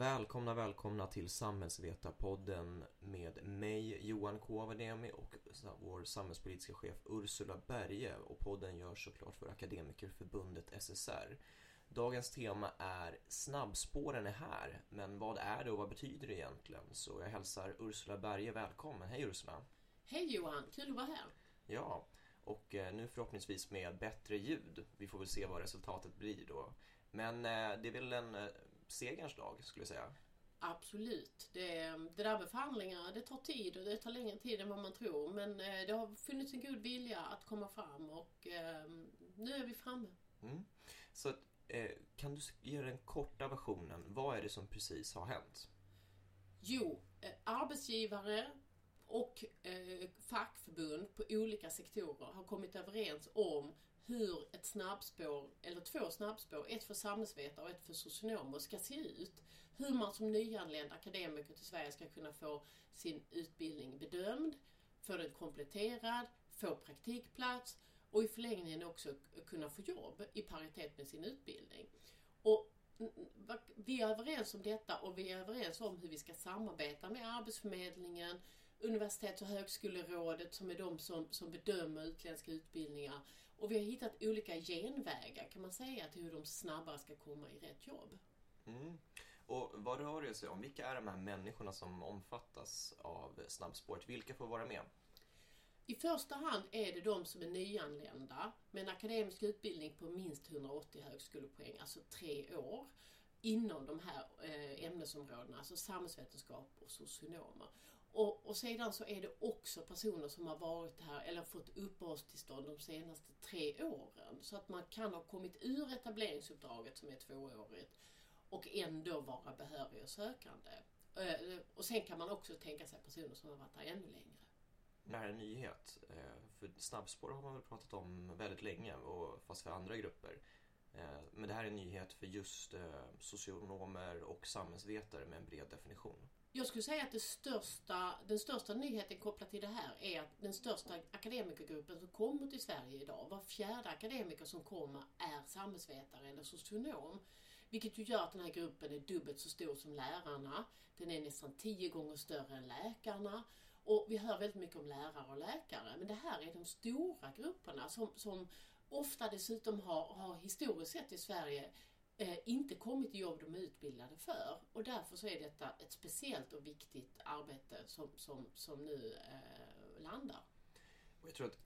Välkomna, välkomna till Samhällsvetarpodden med mig Johan Kovademi och vår samhällspolitiska chef Ursula Berge och podden görs såklart för Akademikerförbundet SSR. Dagens tema är Snabbspåren är här, men vad är det och vad betyder det egentligen? Så jag hälsar Ursula Berge välkommen. Hej Ursula! Hej Johan, kul att vara här! Ja, och eh, nu förhoppningsvis med bättre ljud. Vi får väl se vad resultatet blir då. Men eh, det är väl en eh, segerns dag skulle jag säga. Absolut. Det, det där med förhandlingar, det tar tid och det tar längre tid än vad man tror. Men det har funnits en god vilja att komma fram och nu är vi framme. Mm. Så kan du ge den korta versionen. Vad är det som precis har hänt? Jo, arbetsgivare och eh, fackförbund på olika sektorer har kommit överens om hur ett snabbspår, eller två snabbspår, ett för samhällsvetare och ett för socionomer, ska se ut. Hur man som nyanländ akademiker till Sverige ska kunna få sin utbildning bedömd, få den kompletterad, få praktikplats och i förlängningen också kunna få jobb i paritet med sin utbildning. Och vi är överens om detta och vi är överens om hur vi ska samarbeta med Arbetsförmedlingen, Universitets och högskolerådet som är de som, som bedömer utländska utbildningar. Och vi har hittat olika genvägar kan man säga till hur de snabbare ska komma i rätt jobb. Mm. Och vad rör det sig om? Vilka är de här människorna som omfattas av snabbspåret? Vilka får vara med? I första hand är det de som är nyanlända med en akademisk utbildning på minst 180 högskolepoäng, alltså tre år inom de här eh, ämnesområdena, alltså samhällsvetenskap och socionomer. Och, och sedan så är det också personer som har varit här eller fått uppehållstillstånd de senaste tre åren. Så att man kan ha kommit ur etableringsuppdraget som är tvåårigt och ändå vara behörig och sökande. Eh, och sen kan man också tänka sig personer som har varit här ännu längre. Det här är en nyhet. Eh, för snabbspår har man väl pratat om väldigt länge, och fast för andra grupper. Eh, men det här är en nyhet för just socionomer och samhällsvetare med en bred definition. Jag skulle säga att det största, den största nyheten kopplat till det här är att den största akademikergruppen som kommer till Sverige idag, var fjärde akademiker som kommer är samhällsvetare eller socionom. Vilket ju gör att den här gruppen är dubbelt så stor som lärarna. Den är nästan tio gånger större än läkarna. Och vi hör väldigt mycket om lärare och läkare, men det här är de stora grupperna som, som ofta dessutom har, har historiskt sett i Sverige Eh, inte kommit till jobb de är utbildade för. Och därför så är detta ett speciellt och viktigt arbete som, som, som nu eh, landar. Och jag tror att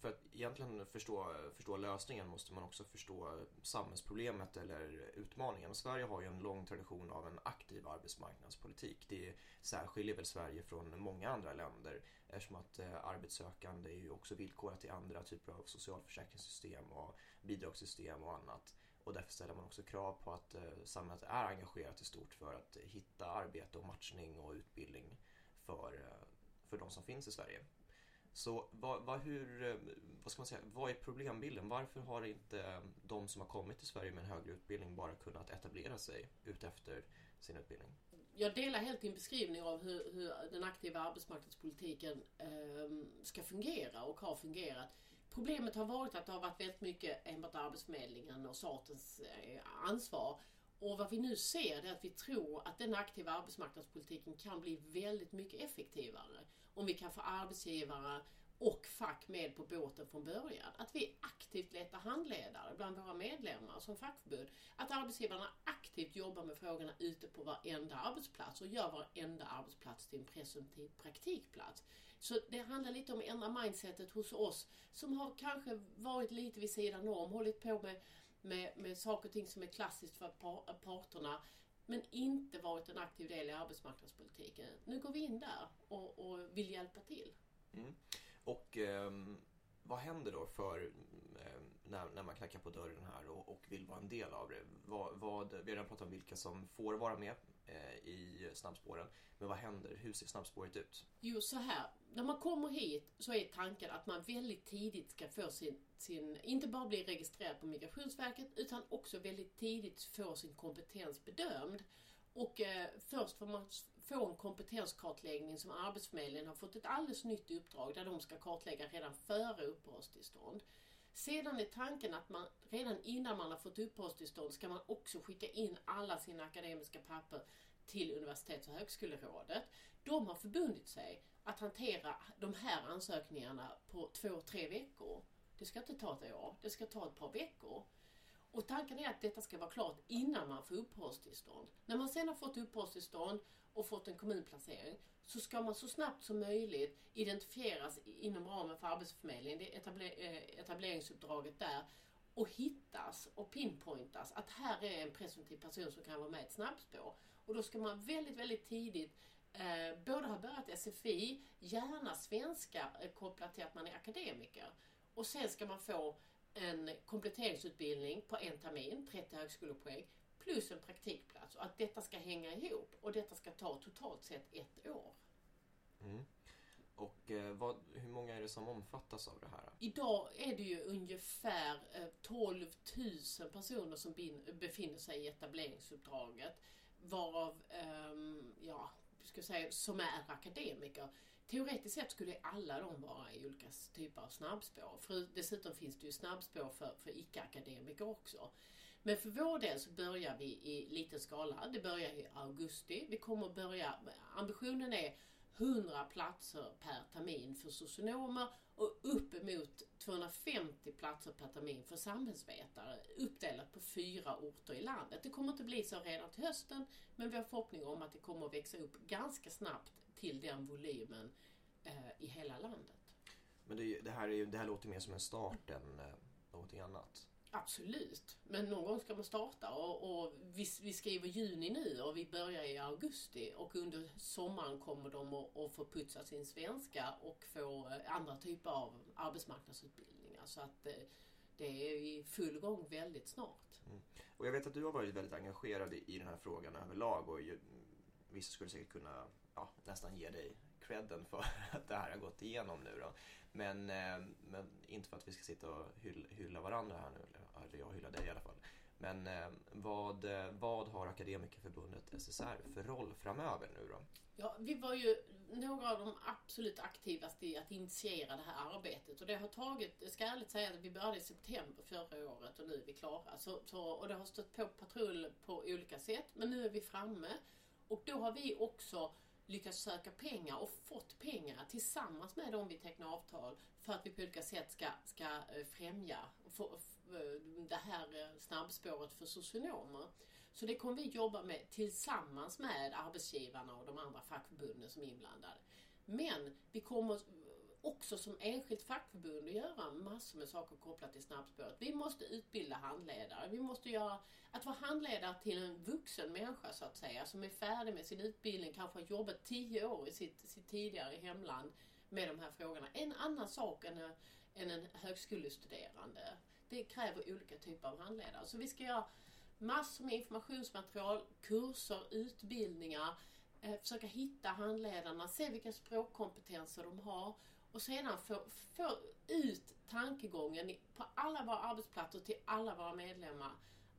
för att egentligen förstå, förstå lösningen måste man också förstå samhällsproblemet eller utmaningen. Sverige har ju en lång tradition av en aktiv arbetsmarknadspolitik. Det särskiljer väl Sverige från många andra länder eftersom att eh, arbetssökande är ju också villkorat i andra typer av socialförsäkringssystem och bidragssystem och annat. Och därför ställer man också krav på att eh, samhället är engagerat i stort för att hitta arbete och matchning och utbildning för, eh, för de som finns i Sverige. Så vad, vad, hur, eh, vad ska man säga, vad är problembilden? Varför har inte eh, de som har kommit till Sverige med en högre utbildning bara kunnat etablera sig utefter sin utbildning? Jag delar helt din beskrivning av hur, hur den aktiva arbetsmarknadspolitiken eh, ska fungera och har fungerat. Problemet har varit att det har varit väldigt mycket enbart Arbetsförmedlingen och statens eh, ansvar. Och vad vi nu ser är att vi tror att den aktiva arbetsmarknadspolitiken kan bli väldigt mycket effektivare om vi kan få arbetsgivare och fack med på båten från början. Att vi aktivt letar handledare bland våra medlemmar som fackförbund. Att arbetsgivarna aktivt jobbar med frågorna ute på varenda arbetsplats och gör varenda arbetsplats till en presumtiv praktikplats. Så det handlar lite om att ändra mindsetet hos oss som har kanske varit lite vid sidan om, hållit på med, med, med saker och ting som är klassiskt för parterna men inte varit en aktiv del i arbetsmarknadspolitiken. Nu går vi in där och, och vill hjälpa till. Mm. Och eh, vad händer då för eh, när, när man knackar på dörren här och, och vill vara en del av det? Vad, vad, vi har redan pratat om vilka som får vara med eh, i snabbspåren. Men vad händer? Hur ser snabbspåret ut? Jo, så här. När man kommer hit så är tanken att man väldigt tidigt ska få sin, sin inte bara bli registrerad på Migrationsverket utan också väldigt tidigt få sin kompetens bedömd. Och eh, först får man få en kompetenskartläggning som Arbetsförmedlingen har fått ett alldeles nytt uppdrag där de ska kartlägga redan före uppehållstillstånd. Sedan är tanken att man redan innan man har fått uppehållstillstånd ska man också skicka in alla sina akademiska papper till Universitets och högskolerådet. De har förbundit sig att hantera de här ansökningarna på två, tre veckor. Det ska inte ta ett år, det ska ta ett par veckor. Och tanken är att detta ska vara klart innan man får uppehållstillstånd. När man sen har fått uppehållstillstånd och fått en kommunplacering så ska man så snabbt som möjligt identifieras inom ramen för Arbetsförmedlingen, det eh, etableringsuppdraget där, och hittas och pinpointas att här är en presumtiv person som kan vara med i ett snabbspår. Och då ska man väldigt, väldigt tidigt eh, både ha börjat SFI, gärna svenska eh, kopplat till att man är akademiker. Och sen ska man få en kompletteringsutbildning på en termin, 30 högskolepoäng, plus en praktikplats. Och att detta ska hänga ihop och detta ska ta totalt sett ett år. Mm. Och eh, vad, hur många är det som omfattas av det här? Idag är det ju ungefär eh, 12 000 personer som befinner sig i etableringsuppdraget. Varav, eh, ja, ska säga, som är akademiker. Teoretiskt sett skulle alla de vara i olika typer av snabbspår. För dessutom finns det ju snabbspår för, för icke-akademiker också. Men för vår del så börjar vi i liten skala. Det börjar i augusti. Vi kommer börja, ambitionen är 100 platser per termin för socionomer och uppemot 250 platser per termin för samhällsvetare uppdelat på fyra orter i landet. Det kommer inte bli så redan till hösten men vi har förhoppning om att det kommer att växa upp ganska snabbt till den volymen eh, i hela landet. Men det, det här, är, det här låter mer som en start än eh, någonting annat. Absolut, men någon gång ska man starta och, och vi, vi, skriver juni nu och vi börjar i augusti och under sommaren kommer de att, att få putsa sin svenska och få eh, andra typer av arbetsmarknadsutbildningar. Så att eh, det är i full gång väldigt snart. Mm. Och jag vet att du har varit väldigt engagerad i, i den här frågan överlag och ju, vissa skulle säkert kunna ja, nästan ge dig credden för att det här har gått igenom nu då. Men, eh, men inte för att vi ska sitta och hylla, hylla varandra här nu, eller jag hyllar dig i alla fall. Men eh, vad, eh, vad har Akademikerförbundet SSR för roll framöver nu då? Ja, vi var ju några av de absolut aktivaste i att initiera det här arbetet och det har tagit, jag ska ärligt säga att vi började i september förra året och nu är vi klara. Så, så, och det har stött på patrull på olika sätt men nu är vi framme och då har vi också lyckats söka pengar och fått pengar tillsammans med dem vi tecknar avtal för att vi på olika sätt ska, ska eh, främja för, för eh, det här eh, snabbspåret för socionomer. Så det kommer vi jobba med tillsammans med arbetsgivarna och de andra fackförbunden som är inblandade. Men vi kommer också som enskilt fackförbund att göra massor med saker kopplat till snabbspåret. Vi måste utbilda handledare. Vi måste göra, att vara handledare till en vuxen människa så att säga, som är färdig med sin utbildning, kanske har jobbat tio år i sitt, sitt tidigare hemland med de här frågorna. En annan sak än, än en högskolestuderande. Det kräver olika typer av handledare. Så vi ska göra massor med informationsmaterial, kurser, utbildningar, eh, försöka hitta handledarna, se vilka språkkompetenser de har och sedan få, få ut tankegången på alla våra arbetsplatser till alla våra medlemmar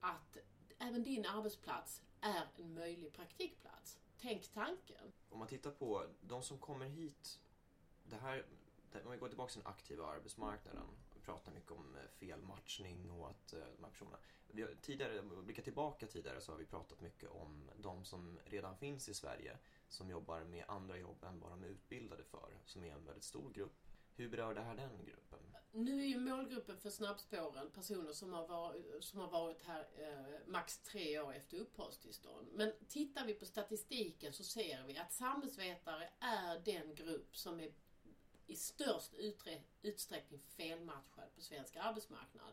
att även din arbetsplats är en möjlig praktikplats. Tänk tanken. Om man tittar på de som kommer hit. Det här, om vi går tillbaka till den aktiva arbetsmarknaden. Vi pratar mycket om eh, felmatchning fel matchning och att eh, de här personerna. Har, tidigare, om vi blickar tillbaka tidigare så har vi pratat mycket om de som redan finns i Sverige som jobbar med andra jobb än vad de är utbildade för, som är en väldigt stor grupp. Hur berör det här den gruppen? Nu är ju målgruppen för snabbspåren personer som har varit, som har varit här eh, max tre år efter uppehållstillstånd. Men tittar vi på statistiken så ser vi att samhällsvetare är den grupp som är i störst utsträckning felmatchad på svensk arbetsmarknad.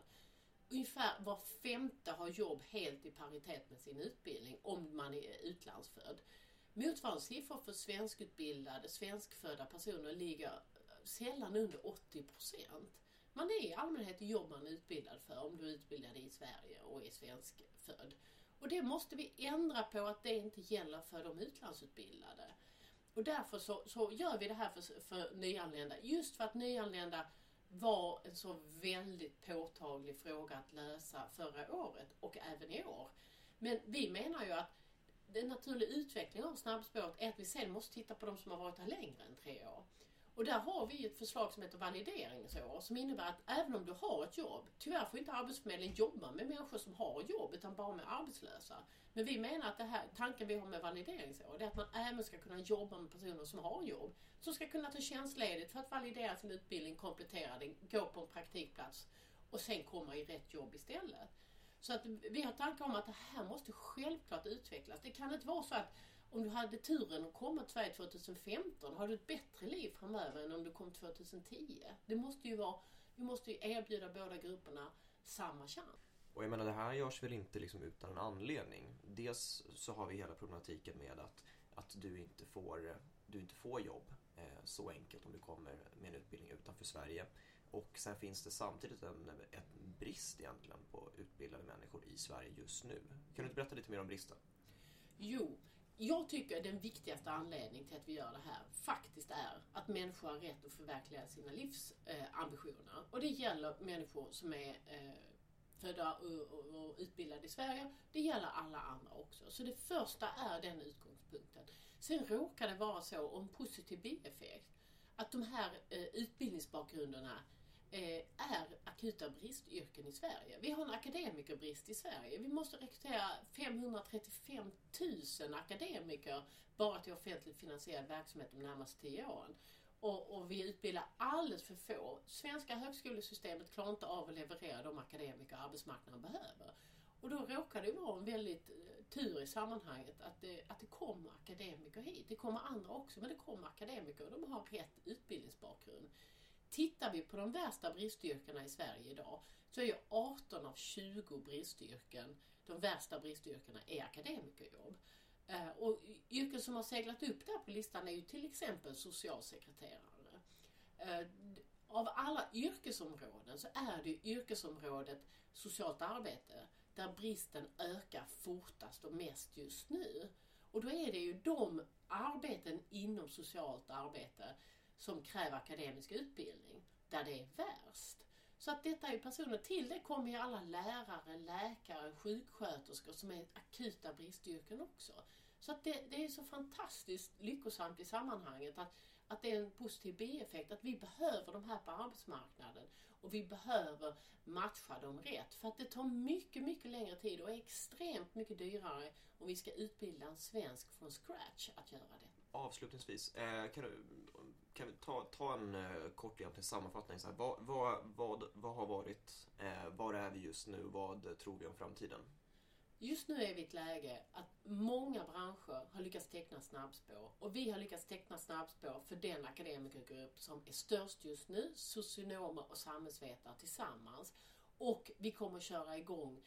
Ungefär var femte har jobb helt i paritet med sin utbildning om man är utlandsfödd. Motsvarande siffror för svenskutbildade, svenskfödda personer ligger sällan under 80 procent. Man är i allmänhet i jobb man är utbildad för om du är utbildad i Sverige och är svenskfödd. Och det måste vi ändra på att det inte gäller för de utlandsutbildade. Och därför så, så gör vi det här för, för nyanlända. Just för att nyanlända var en så väldigt påtaglig fråga att lösa förra året och även i år. Men vi menar ju att den naturliga utvecklingen av snabbspåret är att vi sen måste titta på de som har varit här längre än tre år. Och där har vi ett förslag som heter valideringsår som innebär att även om du har ett jobb, tyvärr får inte Arbetsförmedlingen jobba med människor som har jobb utan bara med arbetslösa. Men vi menar att det här, tanken vi har med valideringsår, är att man även ska kunna jobba med personer som har jobb. Som ska kunna ta tjänstledigt för att validera sin utbildning, komplettera den, gå på en praktikplats och sen komma i rätt jobb istället. Så att vi har tankar om att det här måste självklart utvecklas. Det kan inte vara så att om du hade turen att komma till Sverige 2015 har du ett bättre liv framöver än om du kom 2010. Det måste ju vara, vi måste ju erbjuda båda grupperna samma chans. Och jag menar det här görs väl inte liksom utan en anledning. Dels så har vi hela problematiken med att, att du, inte får, du inte får jobb eh, så enkelt om du kommer med en utbildning utanför Sverige. Och sen finns det samtidigt en, en brist egentligen på utbildade människor i Sverige just nu. Kan du inte berätta lite mer om bristen? Jo, jag tycker den viktigaste anledningen till att vi gör det här faktiskt är att människor har rätt att förverkliga sina livsambitioner. och det gäller människor som är eh, födda och, utbildade i Sverige. Det gäller alla andra också. Så det första är den utgångspunkten. Sen råkar det vara så, om positiv bieffekt, att de här eh, utbildningsbakgrunderna Eh, är akuta bristyrken i Sverige. Vi har en akademikerbrist i Sverige. Vi måste rekrytera 535 000 akademiker bara till offentligt finansierad verksamhet de närmaste tio åren. Och, och, vi utbildar alldeles för få. Svenska högskolesystemet klarar inte av att leverera de akademiker arbetsmarknaden behöver. Och då råkar det vara en väldigt eh, tur i sammanhanget att det, att det kommer akademiker hit. Det kommer andra också, men det kommer akademiker och de har rätt utbildningsbakgrund. Tittar vi på de värsta bristyrkena i Sverige idag så är ju 18 av 20 bristyrken, de värsta bristyrkena, är akademikerjobb. Eh, och yrken som har seglat upp där på listan är ju till exempel socialsekreterare. Eh, av alla yrkesområden så är det yrkesområdet socialt arbete där bristen ökar fortast och mest just nu. Och då är det ju de arbeten inom socialt arbete som kräver akademisk utbildning, där det är värst. Så att detta är personer, till det kommer ju alla lärare, läkare, sjuksköterskor som är akuta bristyrken också. Så att det, det är så fantastiskt lyckosamt i sammanhanget att, att det är en positiv bieffekt, att vi behöver de här på arbetsmarknaden och vi behöver matcha dem rätt. För att det tar mycket, mycket längre tid och är extremt mycket dyrare om vi ska utbilda en svensk från scratch att göra det. Avslutningsvis, eh, kan du kan vi ta, ta en eh, kort egentligen sammanfattning. Så här, vad, vad, vad, vad har varit, eh, var är vi just nu, vad tror vi om framtiden? Just nu är vi i ett läge att många branscher har lyckats teckna snabbspår och vi har lyckats teckna snabbspår för den akademikergrupp som är störst just nu, socionomer och samhällsvetare tillsammans. Och vi kommer köra igång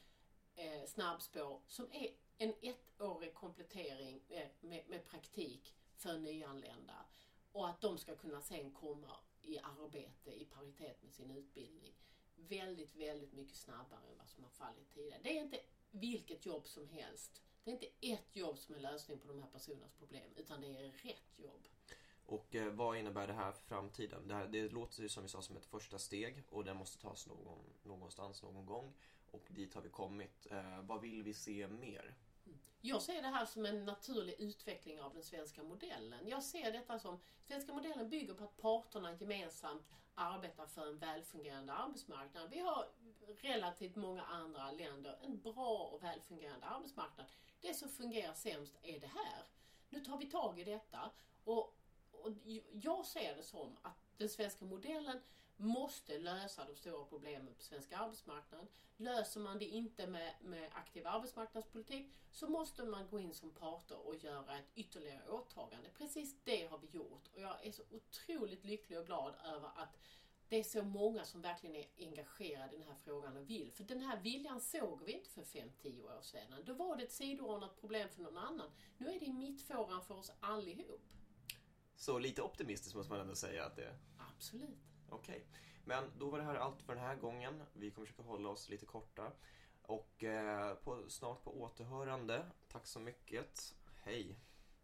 eh, snabbspår som är en ettårig komplettering med, med, med praktik för nyanlända. Och att de ska kunna sen komma i arbete i paritet med sin utbildning väldigt, väldigt mycket snabbare än vad som har fallit tidigare. Det är inte vilket jobb som helst. Det är inte ett jobb som är lösningen på de här personernas problem, utan det är rätt jobb. Och eh, vad innebär det här för framtiden? Det, här, det låter ju som vi sa som ett första steg och det måste tas någon, någonstans någon gång. Och dit har vi kommit. Eh, vad vill vi se mer? Jag ser det här som en naturlig utveckling av den svenska modellen. Jag ser detta som, svenska modellen bygger på att parterna gemensamt arbetar för en välfungerande arbetsmarknad. Vi har relativt många andra länder en bra och välfungerande arbetsmarknad. Det som fungerar sämst är det här. Nu tar vi tag i detta och, och jag ser det som att den svenska modellen måste lösa de stora problemen på svensk arbetsmarknad. Löser man det inte med, med aktiv arbetsmarknadspolitik så måste man gå in som parter och göra ett ytterligare åtagande. Precis det har vi gjort och jag är så otroligt lycklig och glad över att det är så många som verkligen är engagerade i den här frågan och vill. För den här viljan såg vi inte för 5-10 år sedan. Då var det ett sidoordnat problem för någon annan. Nu är det i mittfåran för oss allihop. Så lite optimistiskt måste man ändå säga att det är? Absolut. Okej. Okay. Men då var det här allt för den här gången. Vi kommer försöka hålla oss lite korta. Och eh, på, snart på återhörande. Tack så mycket. Hej!